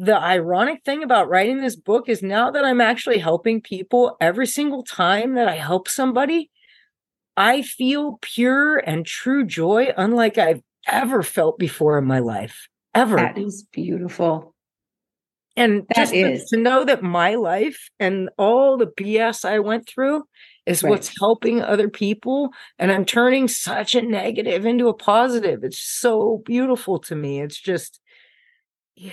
the ironic thing about writing this book is now that I'm actually helping people every single time that I help somebody, I feel pure and true joy unlike I've ever felt before in my life. Ever. That is beautiful. And that just is. To, to know that my life and all the BS I went through is right. what's helping other people. And I'm turning such a negative into a positive. It's so beautiful to me. It's just, yeah.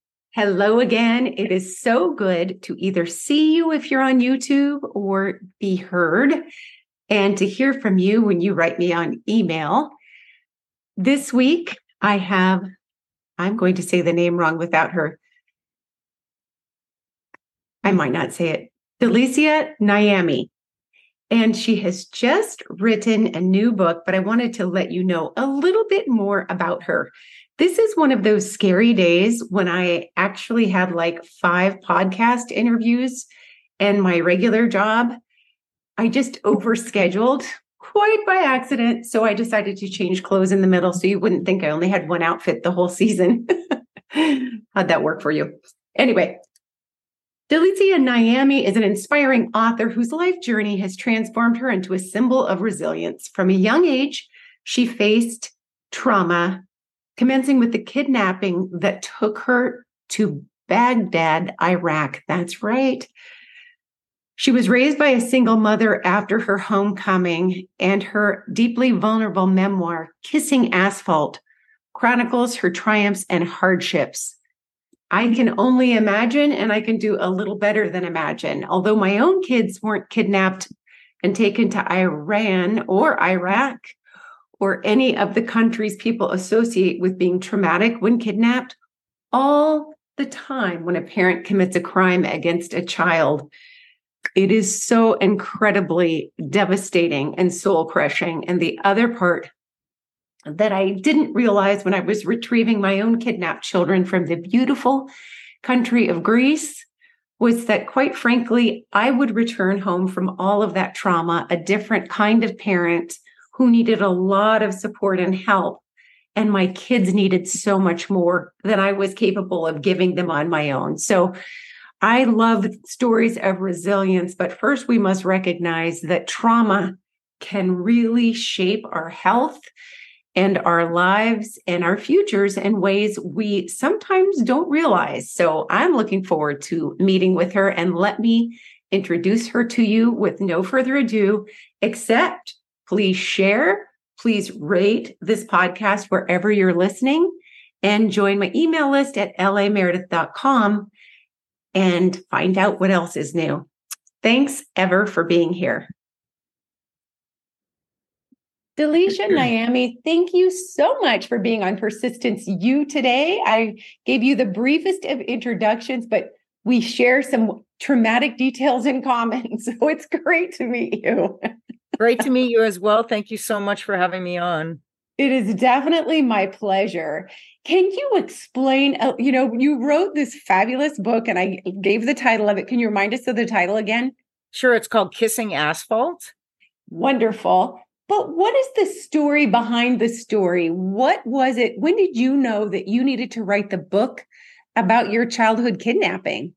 hello again. It is so good to either see you if you're on YouTube or be heard and to hear from you when you write me on email. This week, I have, I'm going to say the name wrong without her. I might not say it, Delicia Niami. And she has just written a new book, but I wanted to let you know a little bit more about her. This is one of those scary days when I actually had like five podcast interviews and my regular job. I just overscheduled quite by accident. So I decided to change clothes in the middle so you wouldn't think I only had one outfit the whole season. How'd that work for you? Anyway, Delicia Niami is an inspiring author whose life journey has transformed her into a symbol of resilience. From a young age, she faced trauma, commencing with the kidnapping that took her to Baghdad, Iraq. That's right. She was raised by a single mother after her homecoming, and her deeply vulnerable memoir, Kissing Asphalt, chronicles her triumphs and hardships. I can only imagine, and I can do a little better than imagine. Although my own kids weren't kidnapped and taken to Iran or Iraq or any of the countries people associate with being traumatic when kidnapped, all the time when a parent commits a crime against a child, it is so incredibly devastating and soul crushing. And the other part that I didn't realize when I was retrieving my own kidnapped children from the beautiful country of Greece was that, quite frankly, I would return home from all of that trauma a different kind of parent who needed a lot of support and help. And my kids needed so much more than I was capable of giving them on my own. So I love stories of resilience, but first we must recognize that trauma can really shape our health and our lives and our futures in ways we sometimes don't realize. So I'm looking forward to meeting with her and let me introduce her to you with no further ado, except please share, please rate this podcast wherever you're listening and join my email list at lameredith.com and find out what else is new. Thanks ever for being here. Delicia Niami, thank you so much for being on Persistence You today. I gave you the briefest of introductions, but we share some traumatic details in common. So it's great to meet you. Great to meet you as well. Thank you so much for having me on. It is definitely my pleasure. Can you explain? Uh, you know, you wrote this fabulous book, and I gave the title of it. Can you remind us of the title again? Sure. It's called Kissing Asphalt. Wonderful. But what is the story behind the story? What was it? When did you know that you needed to write the book about your childhood kidnapping?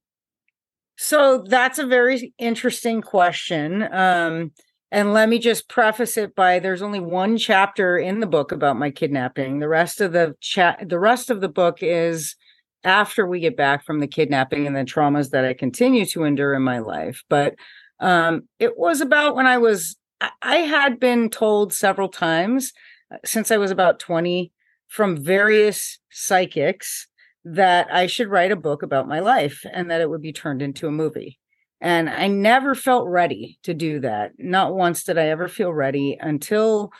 So that's a very interesting question. Um, and let me just preface it by there's only one chapter in the book about my kidnapping. The rest of the chat the rest of the book is after we get back from the kidnapping and the traumas that I continue to endure in my life. But um, it was about when I was I had been told several times uh, since I was about 20 from various psychics that I should write a book about my life and that it would be turned into a movie. And I never felt ready to do that. Not once did I ever feel ready until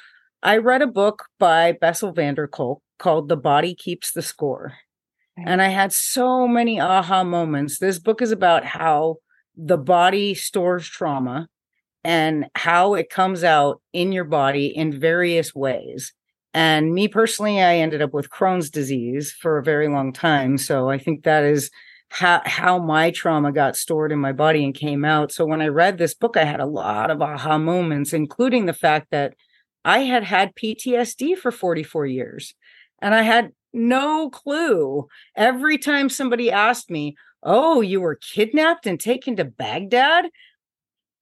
I read a book by Bessel van der Kolk called The Body Keeps the Score. And I had so many aha moments. This book is about how the body stores trauma and how it comes out in your body in various ways. And me personally, I ended up with Crohn's disease for a very long time. So I think that is how, how my trauma got stored in my body and came out. So when I read this book, I had a lot of aha moments, including the fact that I had had PTSD for 44 years and I had no clue. Every time somebody asked me, Oh, you were kidnapped and taken to Baghdad?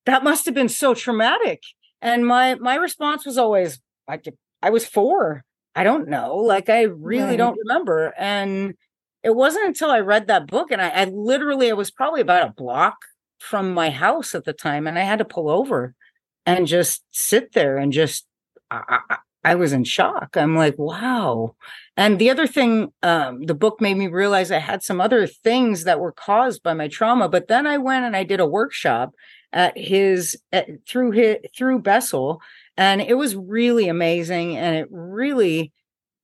That must have been so traumatic. And my my response was always, I I was four. I don't know. Like I really right. don't remember. And it wasn't until I read that book and I, I literally I was probably about a block from my house at the time and I had to pull over and just sit there and just I, I, I was in shock. I'm like, wow. And the other thing, um, the book made me realize I had some other things that were caused by my trauma. But then I went and I did a workshop at his at, through his through Bessel, and it was really amazing. And it really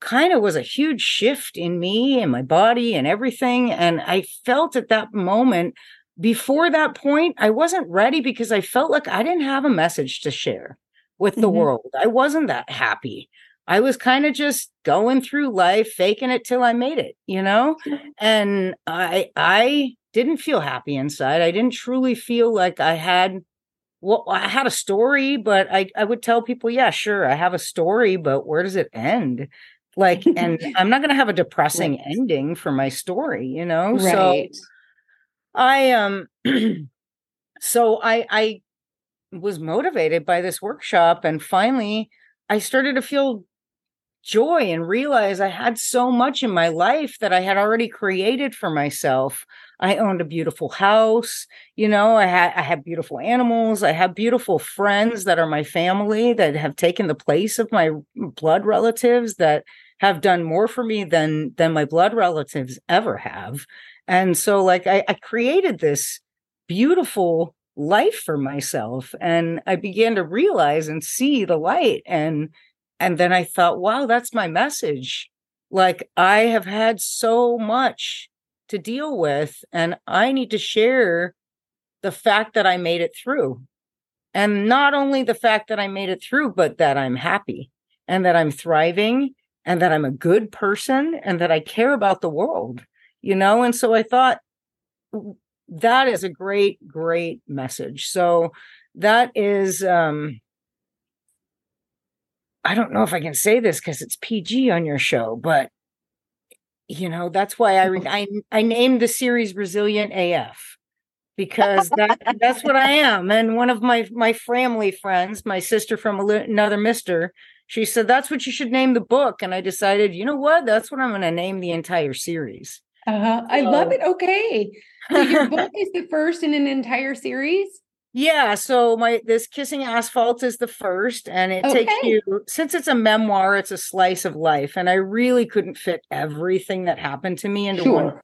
kind of was a huge shift in me and my body and everything. And I felt at that moment, before that point, I wasn't ready because I felt like I didn't have a message to share with the mm-hmm. world. I wasn't that happy. I was kind of just going through life, faking it till I made it, you know? And I I didn't feel happy inside. I didn't truly feel like I had well, I had a story, but I, I would tell people, yeah, sure, I have a story, but where does it end? Like, and I'm not gonna have a depressing right. ending for my story, you know? Right. So I um so I I was motivated by this workshop and finally I started to feel joy and realize I had so much in my life that I had already created for myself. I owned a beautiful house, you know, I had I had beautiful animals, I have beautiful friends that are my family that have taken the place of my blood relatives that have done more for me than than my blood relatives ever have. And so like I, I created this beautiful life for myself and i began to realize and see the light and and then i thought wow that's my message. Like i have had so much to deal with and i need to share the fact that i made it through. And not only the fact that i made it through but that i'm happy and that i'm thriving and that i'm a good person and that i care about the world you know? And so i thought that is a great great message. So that is um i don't know if i can say this because it's pg on your show but you know that's why i re- I, I named the series resilient af because that that's what i am and one of my my family friends my sister from another mister she said that's what you should name the book and i decided you know what that's what i'm going to name the entire series uh-huh. I love it. Okay. So your book is the first in an entire series? Yeah, so my this kissing asphalt is the first and it okay. takes you since it's a memoir, it's a slice of life and I really couldn't fit everything that happened to me into sure. one.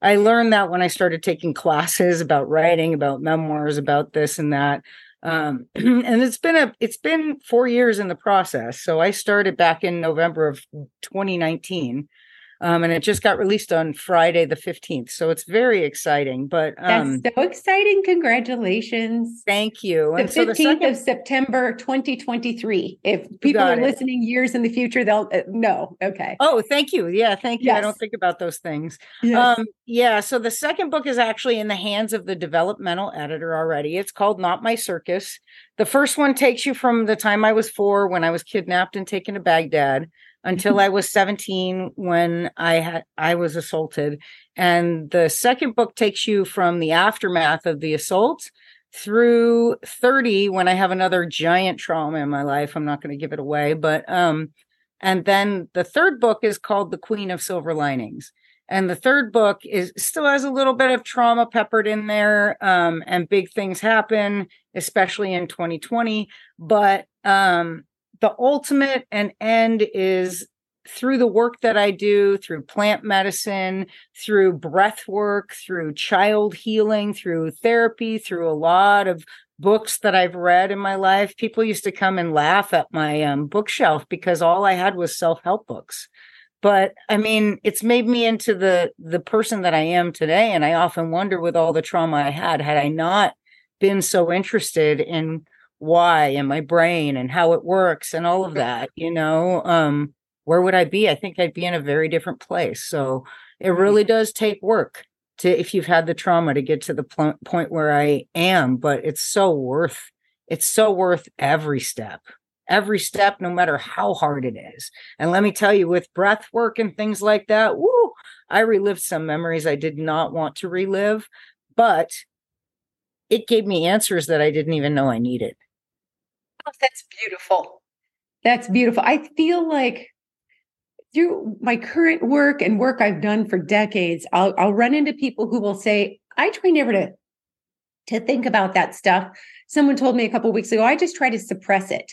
I learned that when I started taking classes about writing, about memoirs, about this and that. Um, and it's been a it's been 4 years in the process. So I started back in November of 2019 um, and it just got released on Friday the 15th. So it's very exciting. But um, that's so exciting. Congratulations. Thank you. The 15th so of September 2023. If people are it. listening years in the future, they'll uh, know. Okay. Oh, thank you. Yeah, thank you. Yes. I don't think about those things. Yes. Um, yeah. So the second book is actually in the hands of the developmental editor already. It's called Not My Circus. The first one takes you from the time I was four when I was kidnapped and taken to Baghdad until I was 17 when I had I was assaulted. And the second book takes you from the aftermath of the assault through 30 when I have another giant trauma in my life. I'm not going to give it away, but um and then the third book is called The Queen of Silver Linings. And the third book is still has a little bit of trauma peppered in there, um, and big things happen, especially in 2020. But um, the ultimate and end is through the work that I do, through plant medicine, through breath work, through child healing, through therapy, through a lot of books that I've read in my life. People used to come and laugh at my um, bookshelf because all I had was self help books. but i mean it's made me into the the person that i am today and i often wonder with all the trauma i had had i not been so interested in why and my brain and how it works and all of that you know um where would i be? I think i'd be in a very different place. So it really does take work to if you've had the trauma to get to the pl- point where i am but it's so worth it's so worth every step every step no matter how hard it is. And let me tell you with breath work and things like that woo, i relived some memories i did not want to relive but it gave me answers that i didn't even know i needed Oh, that's beautiful. That's beautiful. I feel like through my current work and work I've done for decades, I'll, I'll run into people who will say, I try never to, to think about that stuff. Someone told me a couple weeks ago, I just try to suppress it.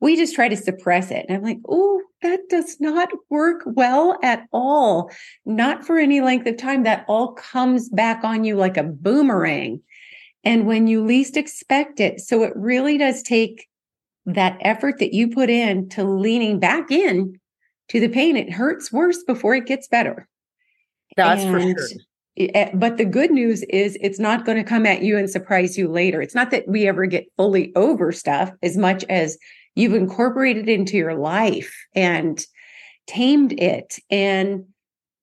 We just try to suppress it. And I'm like, oh, that does not work well at all. Not for any length of time. That all comes back on you like a boomerang. And when you least expect it. So it really does take that effort that you put in to leaning back in to the pain, it hurts worse before it gets better. That's and, for sure. Eh, but the good news is it's not going to come at you and surprise you later. It's not that we ever get fully over stuff as much as you've incorporated into your life and tamed it and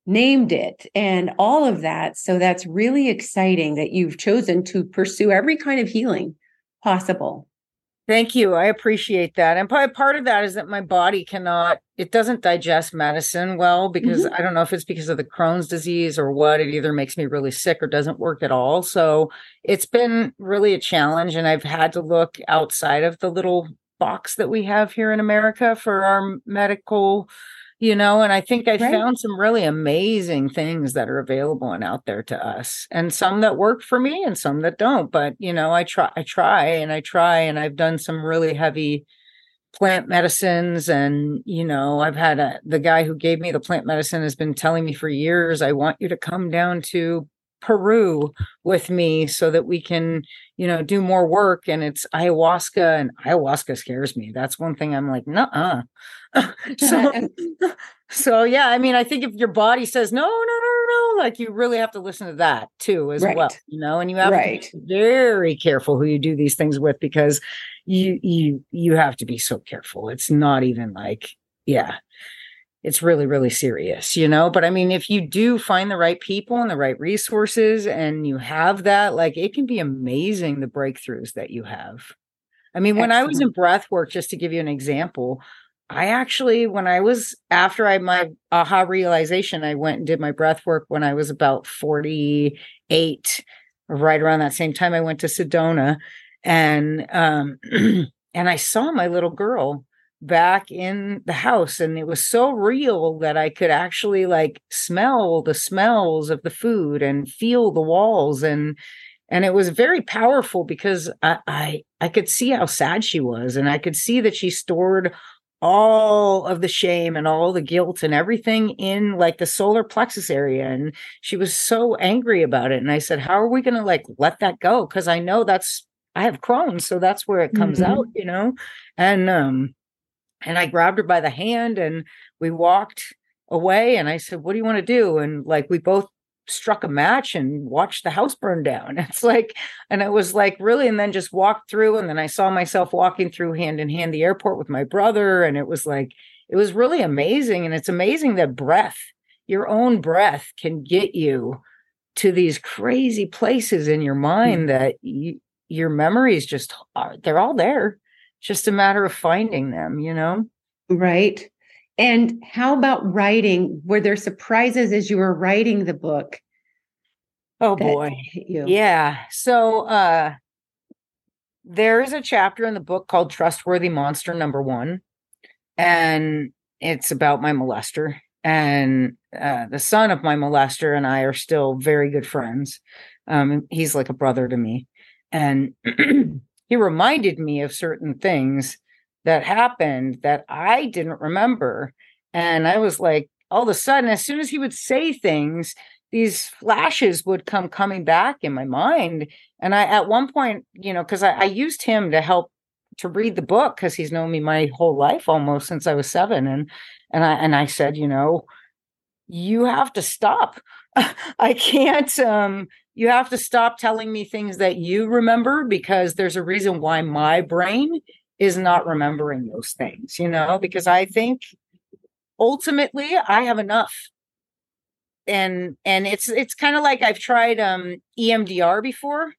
named it and all of that. So that's really exciting that you've chosen to pursue every kind of healing possible. Thank you. I appreciate that. And part of that is that my body cannot, it doesn't digest medicine well because mm-hmm. I don't know if it's because of the Crohn's disease or what. It either makes me really sick or doesn't work at all. So it's been really a challenge. And I've had to look outside of the little box that we have here in America for our medical you know and i think i right. found some really amazing things that are available and out there to us and some that work for me and some that don't but you know i try i try and i try and i've done some really heavy plant medicines and you know i've had a the guy who gave me the plant medicine has been telling me for years i want you to come down to Peru with me so that we can, you know, do more work. And it's ayahuasca, and ayahuasca scares me. That's one thing I'm like, nah. so, so yeah. I mean, I think if your body says no, no, no, no, like you really have to listen to that too, as right. well. You know, and you have right. to be very careful who you do these things with because you you you have to be so careful. It's not even like, yeah it's really really serious you know but i mean if you do find the right people and the right resources and you have that like it can be amazing the breakthroughs that you have i mean Excellent. when i was in breath work just to give you an example i actually when i was after i my aha realization i went and did my breath work when i was about 48 right around that same time i went to sedona and um and i saw my little girl back in the house and it was so real that I could actually like smell the smells of the food and feel the walls and and it was very powerful because I, I I could see how sad she was and I could see that she stored all of the shame and all the guilt and everything in like the solar plexus area and she was so angry about it and I said how are we going to like let that go cuz I know that's I have Crohn's so that's where it comes mm-hmm. out you know and um and I grabbed her by the hand and we walked away. And I said, What do you want to do? And like we both struck a match and watched the house burn down. It's like, and it was like really, and then just walked through. And then I saw myself walking through hand in hand the airport with my brother. And it was like, it was really amazing. And it's amazing that breath, your own breath, can get you to these crazy places in your mind mm-hmm. that you, your memories just are, they're all there just a matter of finding them, you know? Right. And how about writing? Were there surprises as you were writing the book? Oh boy. Yeah. So uh there is a chapter in the book called Trustworthy Monster Number One. And it's about my molester. And uh, the son of my molester and I are still very good friends. Um, he's like a brother to me. And he reminded me of certain things that happened that I didn't remember. And I was like, all of a sudden, as soon as he would say things, these flashes would come coming back in my mind. And I, at one point, you know, because I, I used him to help to read the book because he's known me my whole life almost since I was seven. And and I and I said, you know, you have to stop. I can't um you have to stop telling me things that you remember because there's a reason why my brain is not remembering those things, you know, because I think ultimately I have enough. And and it's it's kind of like I've tried um EMDR before.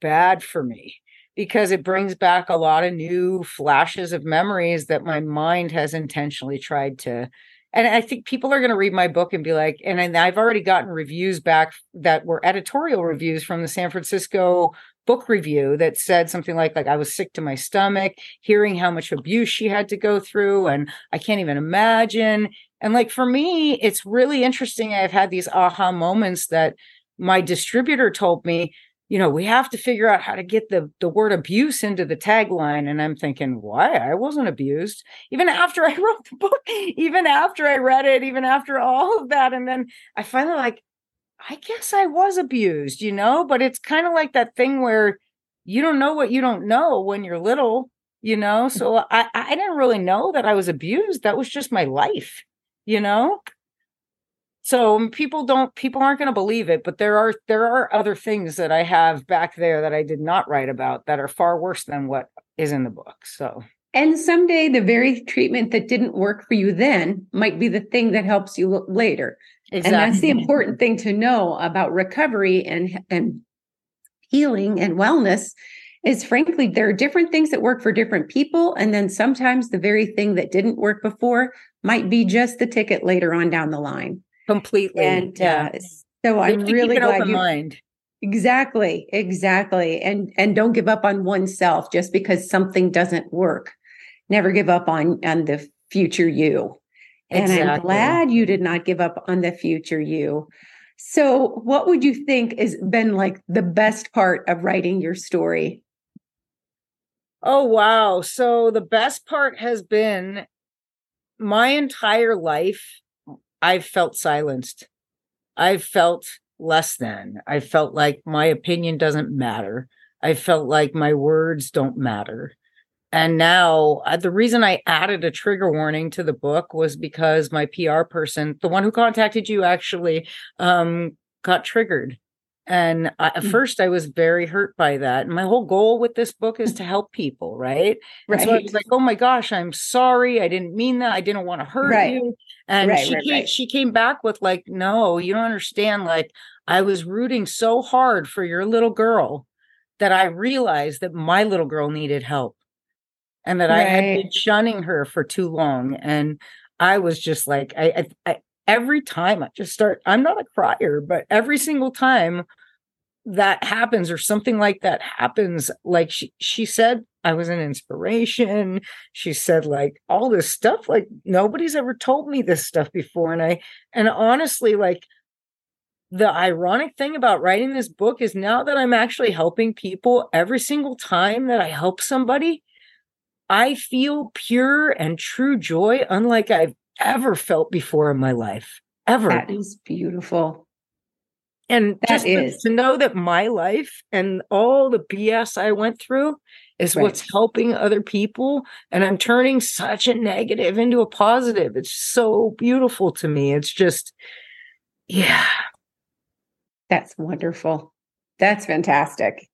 Bad for me because it brings back a lot of new flashes of memories that my mind has intentionally tried to and I think people are going to read my book and be like, and I've already gotten reviews back that were editorial reviews from the San Francisco book review that said something like, like I was sick to my stomach, hearing how much abuse she had to go through, and I can't even imagine. And like for me, it's really interesting. I've had these aha moments that my distributor told me you know, we have to figure out how to get the the word abuse into the tagline. And I'm thinking, why? I wasn't abused. Even after I wrote the book, even after I read it, even after all of that. And then I finally like, I guess I was abused, you know, but it's kind of like that thing where you don't know what you don't know when you're little, you know. Mm-hmm. So I, I didn't really know that I was abused. That was just my life, you know so um, people don't people aren't going to believe it but there are there are other things that i have back there that i did not write about that are far worse than what is in the book so. And someday the very treatment that didn't work for you then might be the thing that helps you later. Exactly. and that's the important thing to know about recovery and and healing and wellness is frankly there are different things that work for different people and then sometimes the very thing that didn't work before might be just the ticket later on down the line completely. And yeah. uh, so I'm really glad you mind. Exactly, exactly. And and don't give up on oneself just because something doesn't work. Never give up on on the future you. And exactly. I'm glad you did not give up on the future you. So, what would you think has been like the best part of writing your story? Oh, wow. So, the best part has been my entire life I've felt silenced. I've felt less than. I felt like my opinion doesn't matter. I felt like my words don't matter. And now uh, the reason I added a trigger warning to the book was because my PR person, the one who contacted you actually um, got triggered and I, at mm. first, I was very hurt by that. And my whole goal with this book is to help people, right? right. so I was like, "Oh my gosh, I'm sorry. I didn't mean that. I didn't want to hurt right. you." And right, she came, she came back with like, "No, you don't understand. Like, I was rooting so hard for your little girl that I realized that my little girl needed help, and that I had been shunning her for too long." And I was just like, I, I, every time I just start, I'm not a crier, but every single time that happens or something like that happens, like she, she said, I was an inspiration. She said, like, all this stuff, like, nobody's ever told me this stuff before. And I, and honestly, like, the ironic thing about writing this book is now that I'm actually helping people, every single time that I help somebody, I feel pure and true joy, unlike I've ever felt before in my life. Ever. That is beautiful. And that just is. to know that my life and all the BS I went through is right. what's helping other people. And I'm turning such a negative into a positive. It's so beautiful to me. It's just, yeah. That's wonderful. That's fantastic.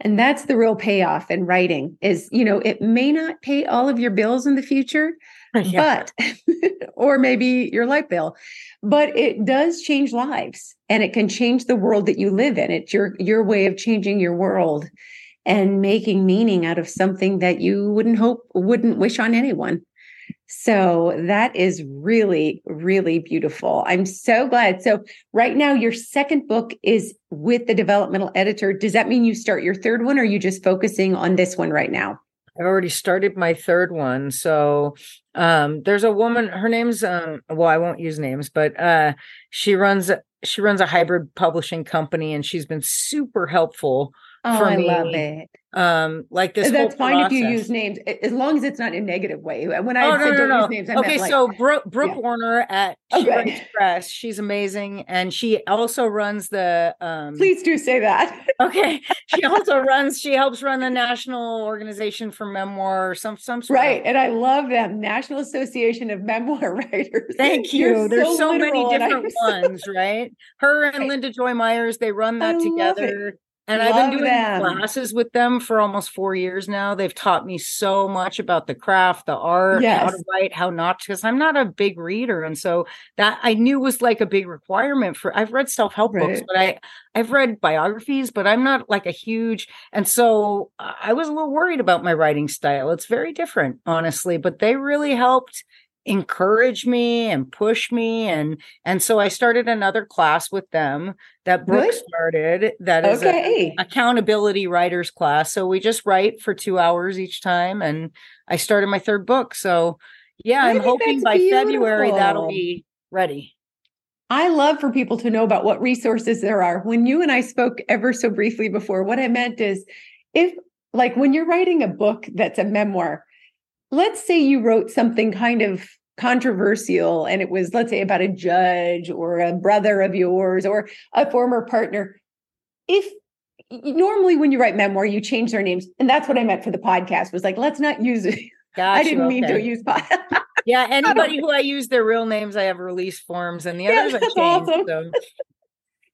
And that's the real payoff in writing is, you know, it may not pay all of your bills in the future, but or maybe your light bill, but it does change lives and it can change the world that you live in. It's your your way of changing your world and making meaning out of something that you wouldn't hope wouldn't wish on anyone. So that is really, really beautiful. I'm so glad. So, right now, your second book is with the developmental editor. Does that mean you start your third one, or are you just focusing on this one right now? I've already started my third one. So, um, there's a woman. Her name's um, well, I won't use names, but uh, she runs she runs a hybrid publishing company, and she's been super helpful Oh, for I me. love it. Um, like this. That's fine if you use names, as long as it's not in a negative way. When I Oh no no don't no! use names, I okay, like, so Brooke Brooke Yeah. Warner at Okay. Press, she's amazing, and she also runs the. um please do say that. Okay, she also runs. She helps run the National Organization for Memoir, or some some sort of- Right. And I love them. National Association of Memoir Writers. Thank You're. There's so, many literal, and different so- ones, right? Her and Right. Linda Joy Myers, they run I that it. together. And I've been doing them. classes with them for almost four years now. They've taught me so much about the craft, the art, how to write, how not to, because I'm not a big reader. And so that I knew was like a big requirement for I've read self-help books, but I I've read biographies, but I'm not like a huge and so I was a little worried about my writing style. It's very different, honestly, but they really helped encourage me and push me and and so I started another class with them that Brooke Good. started that is a Okay. accountability writers class. So we just write for two hours each time. And I started my third book. So yeah, I I'm hoping by February that'll be ready. I love for people to know about what resources there are. When you and I spoke ever so briefly before, what I meant is if, like, when you're writing a book that's a memoir, let's say you wrote something kind of controversial and it was, let's say, about a judge or a brother of yours or a former partner. If normally when you write memoir, you change their names. And that's what I meant for the podcast was like, let's not use it. I didn't mean to use pod. Yeah, anybody who I use their real names, I have release forms, and the Yeah, others I that's changed. awesome. So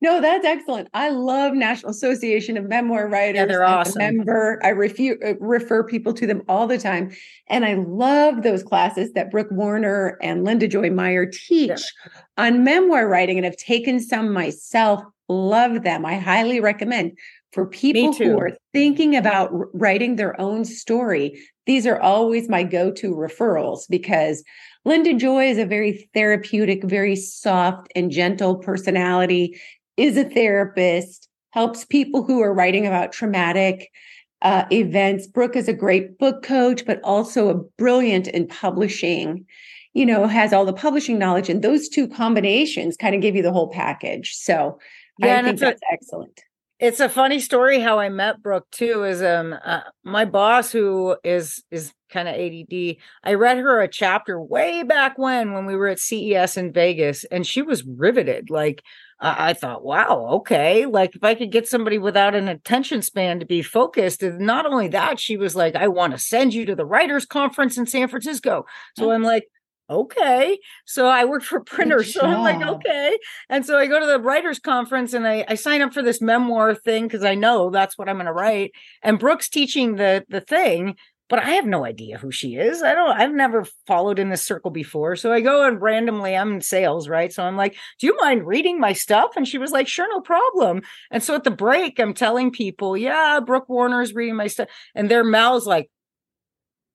No, that's excellent. I love National Association of Memoir Writers. they're I'm awesome. member. I refu- uh, refer people to them all the time. And I love those classes that Brooke Warner and Linda Joy Meyer teach on memoir writing. And I've taken some myself. Love them. I highly recommend for people who are thinking about writing their own story. These are always my go-to referrals because Linda Joy is a very therapeutic, very soft and gentle personality is a therapist, helps people who are writing about traumatic uh, events. Brooke is a great book coach, but also a brilliant in publishing, you know, has all the publishing knowledge. And those two combinations kind of give you the whole package. So Yeah, I think it's a- that's excellent. it's a funny story how I met Brooke too. Is um uh, my boss who is is kind of ADD. I read her a chapter way back when when we were at CES in Vegas, and she was riveted. Like I, I thought, wow, okay. Like if I could get somebody without an attention span to be focused, and not only that, she was like, I want to send you to the writers conference in San Francisco. So oh. I'm like. Okay. So I work for printers. So I'm like, okay. And so I go to the writers conference and I, I sign up for this memoir thing because I know that's what I'm going to write. And Brooke's teaching the the thing, but I have no idea who she is. I don't. I've never followed in this circle before. So I go and randomly, I'm in sales, right? So I'm like, "Do you mind reading my stuff?" And she was like, "Sure, no problem." And so at the break, I'm telling people, "Yeah, Brooke Warner's reading my stuff," and their mouths like.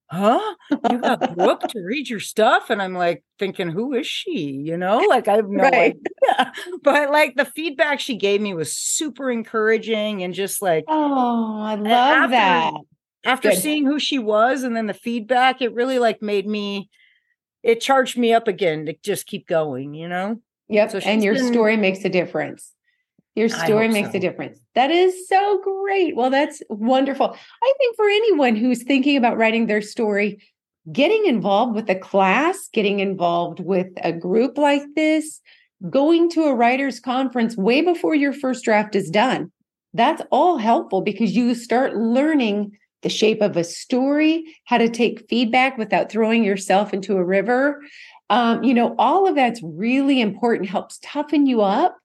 Huh? You got Brooke to read your stuff? And I'm like thinking, who is she? You know, like I have no Right. idea. But like the feedback she gave me was super encouraging and just like Oh, I love after- that. After Good. seeing who she was and then the feedback, it really like made me it charged me up again to just keep going, you know? Yep. So and your been- story makes a difference. Your story makes so. a difference. That is so great. Well, that's wonderful. I think for anyone who's thinking about writing their story, getting involved with a class, getting involved with a group like this, going to a writer's conference way before your first draft is done, that's all helpful because you start learning the shape of a story, how to take feedback without throwing yourself into a river. Um, you know, all of that's really important, helps toughen you up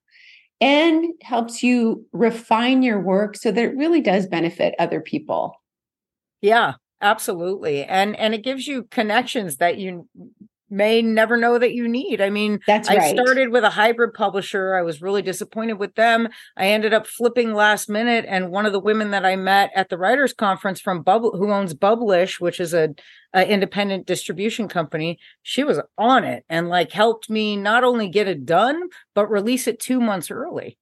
and helps you refine your work so that it really does benefit other people. Yeah, absolutely. And and it gives you connections that you may never know that you need. I mean, That's I started with a hybrid publisher. I was really disappointed with them. I ended up flipping last minute, and one of the women that I met at the writers conference from Bubble, who owns Publish, which is a, a independent distribution company, she was on it and like helped me not only get it done but release it two months early.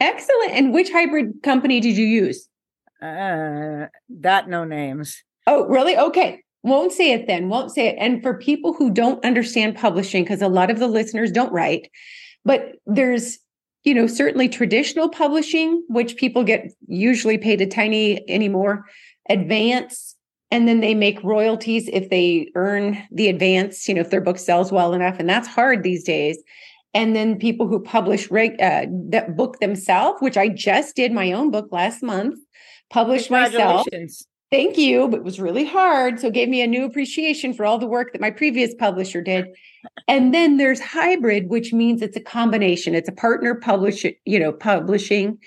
Excellent. And which hybrid company did you use? Uh, that no names. Oh, really? Okay. Won't say it then. Won't say it. And for people who don't understand publishing, because a lot of the listeners don't write, but there's you know, certainly traditional publishing, which people get usually paid a tiny anymore advance and then they make royalties if they earn the advance you know if their book sells well enough and that's hard these days and then people who publish reg- uh, that book themselves which i just did my own book last month published myself thank you but it was really hard. So it gave me a new appreciation for all the work that my previous publisher did. And then there's hybrid which means it's a combination. It's a partner publish you know publishing.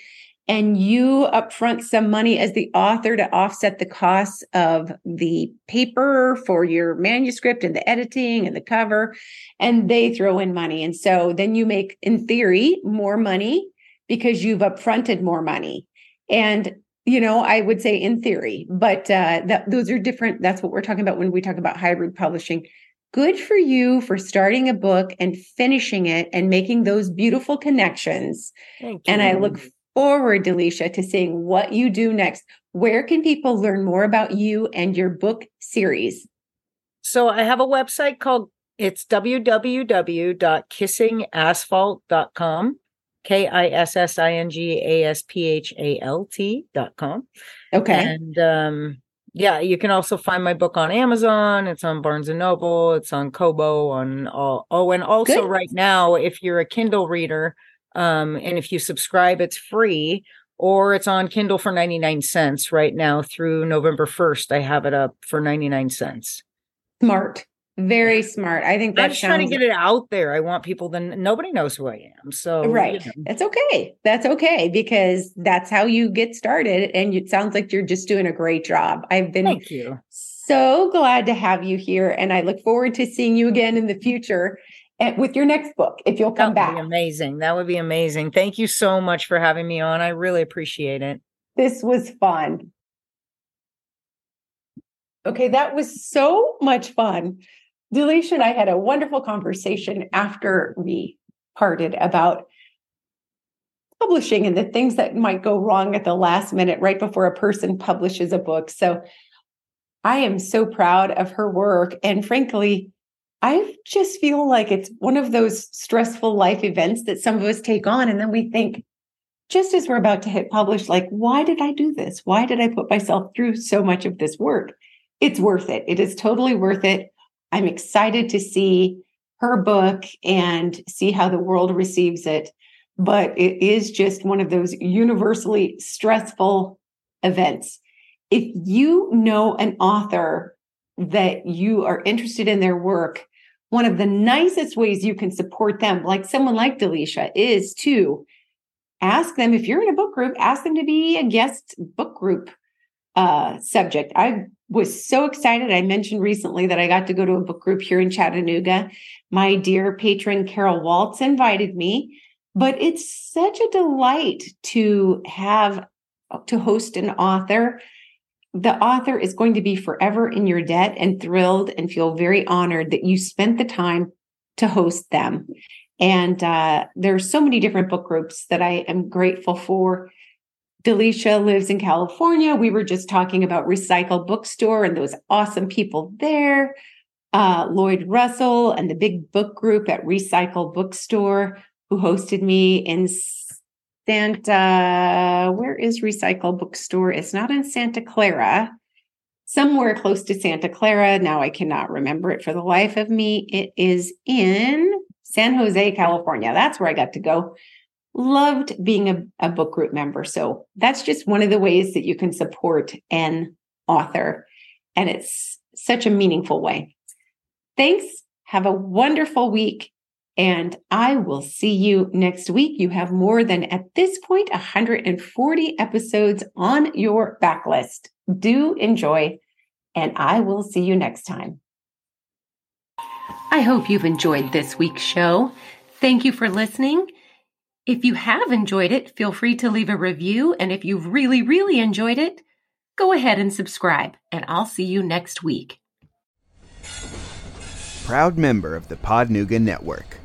And you upfront some money as the author to offset the costs of the paper for your manuscript and the editing and the cover. And they throw in money. And so then you make in theory more money because you've upfronted more money. And you know i would say in theory but uh, that those are different that's what we're talking about when we talk about hybrid publishing good for you for starting a book and finishing it and making those beautiful connections and i look forward, Delicia, to seeing what you do next. Where can people learn more about you and your book series? So I have a website called it's www.kissingasphalt.com. K I S S I N G A S P H A L T dot com. Okay. And um, yeah, you can also find my book on Amazon. It's on Barnes and Noble. It's on Kobo. On all. Oh, and also Good. right now, if you're a Kindle reader, um, and if you subscribe, it's free or it's on Kindle for 99 cents right now through November 1st. I have it up for 99 cents. Smart. Very smart. I think that's trying to get it out there. I want people to nobody knows who I am. So right, you know. it's okay. That's okay because that's how you get started, and it sounds like you're just doing a great job. I've been thank you. So glad to have you here, and I look forward to seeing you again in the future with your next book if you'll come back. amazing. That would be amazing. Thank you so much for having me on. I really appreciate it. This was fun. Okay, that was so much fun. Delicia and I had a wonderful conversation after we parted about publishing and the things that might go wrong at the last minute right before a person publishes a book. So I am so proud of her work. And frankly, I just feel like it's one of those stressful life events that some of us take on. And then we think, just as we're about to hit publish, like, why did I do this? Why did I put myself through so much of this work? It's worth it. It is totally worth it. I'm excited to see her book and see how the world receives it. But it is just one of those universally stressful events. If you know an author that you are interested in their work, one of the nicest ways you can support them, like someone like Delicia, is to ask them if you're in a book group, ask them to be a guest book group uh, subject. I was so excited. I mentioned recently that I got to go to a book group here in Chattanooga. My dear patron Carol Waltz invited me, but it's such a delight to have to host an author the author is going to be forever in your debt and thrilled and feel very honored that you spent the time to host them. And uh, there's so many different book groups that I am grateful for. Delicia lives in California. We were just talking about Recycle Bookstore and those awesome people there. Uh, Lloyd Russell and the big book group at Recycle Bookstore, who hosted me in Santa, where is Recycle Bookstore? It's not in Santa Clara, somewhere close to Santa Clara. Now I cannot remember it for the life of me. It is in San Jose, California. That's where I got to go. Loved being a, a book group member. So that's just one of the ways that you can support an author. And it's such a meaningful way. Thanks. Have a wonderful week. And I will see you next week. You have more than at this point 140 episodes on your backlist. Do enjoy, and I will see you next time. I hope you've enjoyed this week's show. Thank you for listening. If you have enjoyed it, feel free to leave a review. And if you've really, really enjoyed it, go ahead and subscribe, and I'll see you next week. Proud member of the Podnuga Network.